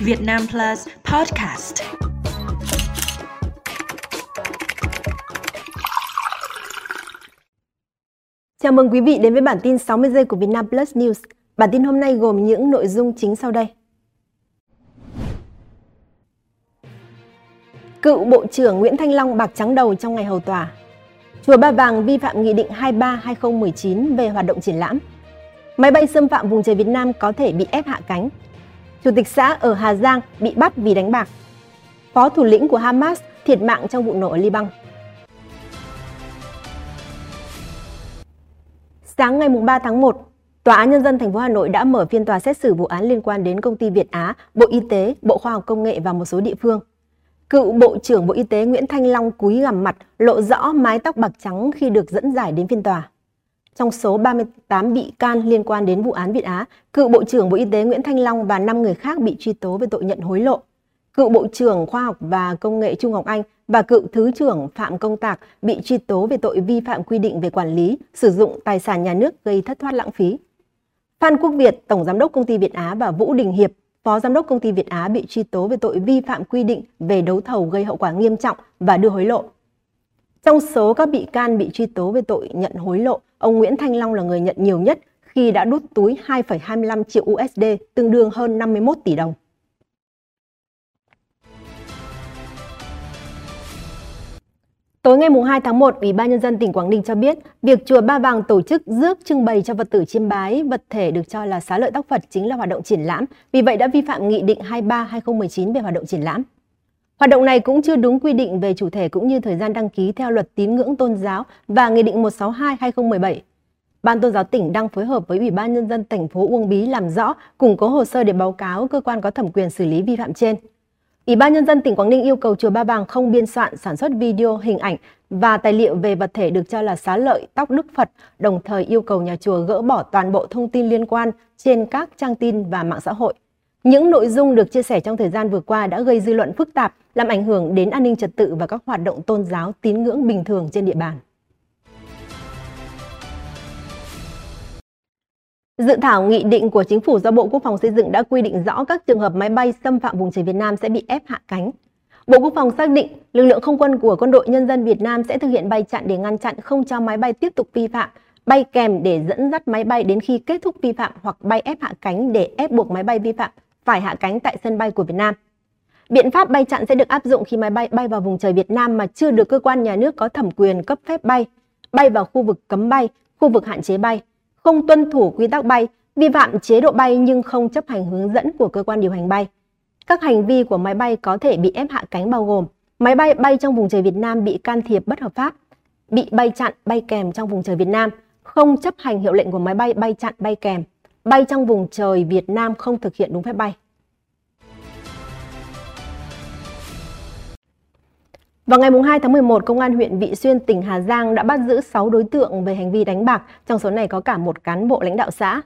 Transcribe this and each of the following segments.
Việt Nam Plus Podcast. Chào mừng quý vị đến với bản tin 60 giây của Vietnam Plus News. Bản tin hôm nay gồm những nội dung chính sau đây. Cựu Bộ trưởng Nguyễn Thanh Long bạc trắng đầu trong ngày hầu tòa. Chùa Ba Vàng vi phạm Nghị định 23-2019 về hoạt động triển lãm. Máy bay xâm phạm vùng trời Việt Nam có thể bị ép hạ cánh. Chủ tịch xã ở Hà Giang bị bắt vì đánh bạc. Phó thủ lĩnh của Hamas thiệt mạng trong vụ nổ ở Liban. Sáng ngày 3 tháng 1, Tòa án Nhân dân thành phố Hà Nội đã mở phiên tòa xét xử vụ án liên quan đến công ty Việt Á, Bộ Y tế, Bộ Khoa học Công nghệ và một số địa phương. Cựu Bộ trưởng Bộ Y tế Nguyễn Thanh Long cúi gằm mặt, lộ rõ mái tóc bạc trắng khi được dẫn giải đến phiên tòa. Trong số 38 bị can liên quan đến vụ án Việt Á, cựu Bộ trưởng Bộ Y tế Nguyễn Thanh Long và 5 người khác bị truy tố về tội nhận hối lộ. Cựu Bộ trưởng Khoa học và Công nghệ Trung Ngọc Anh và cựu Thứ trưởng Phạm Công Tạc bị truy tố về tội vi phạm quy định về quản lý, sử dụng tài sản nhà nước gây thất thoát lãng phí. Phan Quốc Việt, Tổng Giám đốc Công ty Việt Á và Vũ Đình Hiệp, Phó Giám đốc Công ty Việt Á bị truy tố về tội vi phạm quy định về đấu thầu gây hậu quả nghiêm trọng và đưa hối lộ. Trong số các bị can bị truy tố về tội nhận hối lộ, ông Nguyễn Thanh Long là người nhận nhiều nhất khi đã đút túi 2,25 triệu USD, tương đương hơn 51 tỷ đồng. Tối ngày 2 tháng 1, Ủy ban Nhân dân tỉnh Quảng Ninh cho biết, việc Chùa Ba Vàng tổ chức rước trưng bày cho vật tử chiêm bái, vật thể được cho là xá lợi tóc Phật chính là hoạt động triển lãm, vì vậy đã vi phạm Nghị định 23-2019 về hoạt động triển lãm. Hoạt động này cũng chưa đúng quy định về chủ thể cũng như thời gian đăng ký theo luật tín ngưỡng tôn giáo và Nghị định 162-2017. Ban tôn giáo tỉnh đang phối hợp với Ủy ban Nhân dân thành phố Uông Bí làm rõ, củng cố hồ sơ để báo cáo cơ quan có thẩm quyền xử lý vi phạm trên. Ủy ban Nhân dân tỉnh Quảng Ninh yêu cầu Chùa Ba Vàng không biên soạn, sản xuất video, hình ảnh và tài liệu về vật thể được cho là xá lợi tóc Đức Phật, đồng thời yêu cầu nhà chùa gỡ bỏ toàn bộ thông tin liên quan trên các trang tin và mạng xã hội. Những nội dung được chia sẻ trong thời gian vừa qua đã gây dư luận phức tạp, làm ảnh hưởng đến an ninh trật tự và các hoạt động tôn giáo tín ngưỡng bình thường trên địa bàn. Dự thảo nghị định của chính phủ do Bộ Quốc phòng xây dựng đã quy định rõ các trường hợp máy bay xâm phạm vùng trời Việt Nam sẽ bị ép hạ cánh. Bộ Quốc phòng xác định lực lượng không quân của Quân đội Nhân dân Việt Nam sẽ thực hiện bay chặn để ngăn chặn không cho máy bay tiếp tục vi phạm, bay kèm để dẫn dắt máy bay đến khi kết thúc vi phạm hoặc bay ép hạ cánh để ép buộc máy bay vi phạm phải hạ cánh tại sân bay của Việt Nam. Biện pháp bay chặn sẽ được áp dụng khi máy bay bay vào vùng trời Việt Nam mà chưa được cơ quan nhà nước có thẩm quyền cấp phép bay, bay vào khu vực cấm bay, khu vực hạn chế bay, không tuân thủ quy tắc bay, vi phạm chế độ bay nhưng không chấp hành hướng dẫn của cơ quan điều hành bay. Các hành vi của máy bay có thể bị ép hạ cánh bao gồm máy bay bay trong vùng trời Việt Nam bị can thiệp bất hợp pháp, bị bay chặn bay kèm trong vùng trời Việt Nam, không chấp hành hiệu lệnh của máy bay bay chặn bay kèm, bay trong vùng trời Việt Nam không thực hiện đúng phép bay. Vào ngày 2 tháng 11, Công an huyện Vị Xuyên, tỉnh Hà Giang đã bắt giữ 6 đối tượng về hành vi đánh bạc, trong số này có cả một cán bộ lãnh đạo xã.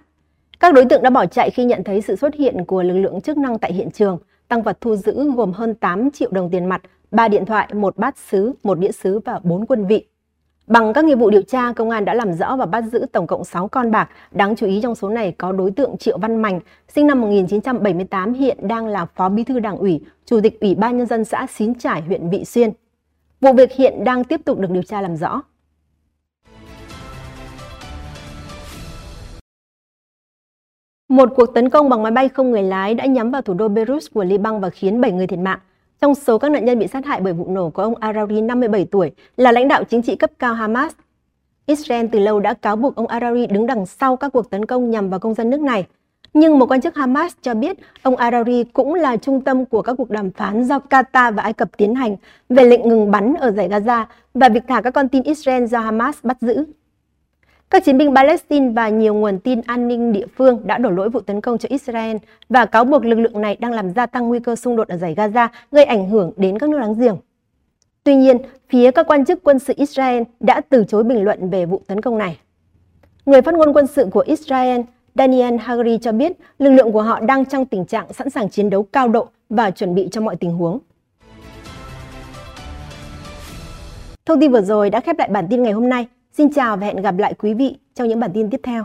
Các đối tượng đã bỏ chạy khi nhận thấy sự xuất hiện của lực lượng chức năng tại hiện trường. Tăng vật thu giữ gồm hơn 8 triệu đồng tiền mặt, 3 điện thoại, một bát sứ, một đĩa sứ và 4 quân vị. Bằng các nghiệp vụ điều tra, công an đã làm rõ và bắt giữ tổng cộng 6 con bạc. Đáng chú ý trong số này có đối tượng Triệu Văn Mành, sinh năm 1978 hiện đang là Phó Bí thư Đảng ủy, Chủ tịch Ủy ban Nhân dân xã Xín Trải, huyện Vị Xuyên. Vụ việc hiện đang tiếp tục được điều tra làm rõ. Một cuộc tấn công bằng máy bay không người lái đã nhắm vào thủ đô Beirut của Liban và khiến 7 người thiệt mạng. Trong số các nạn nhân bị sát hại bởi vụ nổ có ông Arauri 57 tuổi, là lãnh đạo chính trị cấp cao Hamas. Israel từ lâu đã cáo buộc ông Arauri đứng đằng sau các cuộc tấn công nhằm vào công dân nước này. Nhưng một quan chức Hamas cho biết ông Arauri cũng là trung tâm của các cuộc đàm phán do Qatar và Ai Cập tiến hành về lệnh ngừng bắn ở giải Gaza và việc thả các con tin Israel do Hamas bắt giữ. Các chiến binh Palestine và nhiều nguồn tin an ninh địa phương đã đổ lỗi vụ tấn công cho Israel và cáo buộc lực lượng này đang làm gia tăng nguy cơ xung đột ở giải Gaza, gây ảnh hưởng đến các nước láng giềng. Tuy nhiên, phía các quan chức quân sự Israel đã từ chối bình luận về vụ tấn công này. Người phát ngôn quân sự của Israel, Daniel Hagari cho biết lực lượng của họ đang trong tình trạng sẵn sàng chiến đấu cao độ và chuẩn bị cho mọi tình huống. Thông tin vừa rồi đã khép lại bản tin ngày hôm nay. Xin chào và hẹn gặp lại quý vị trong những bản tin tiếp theo.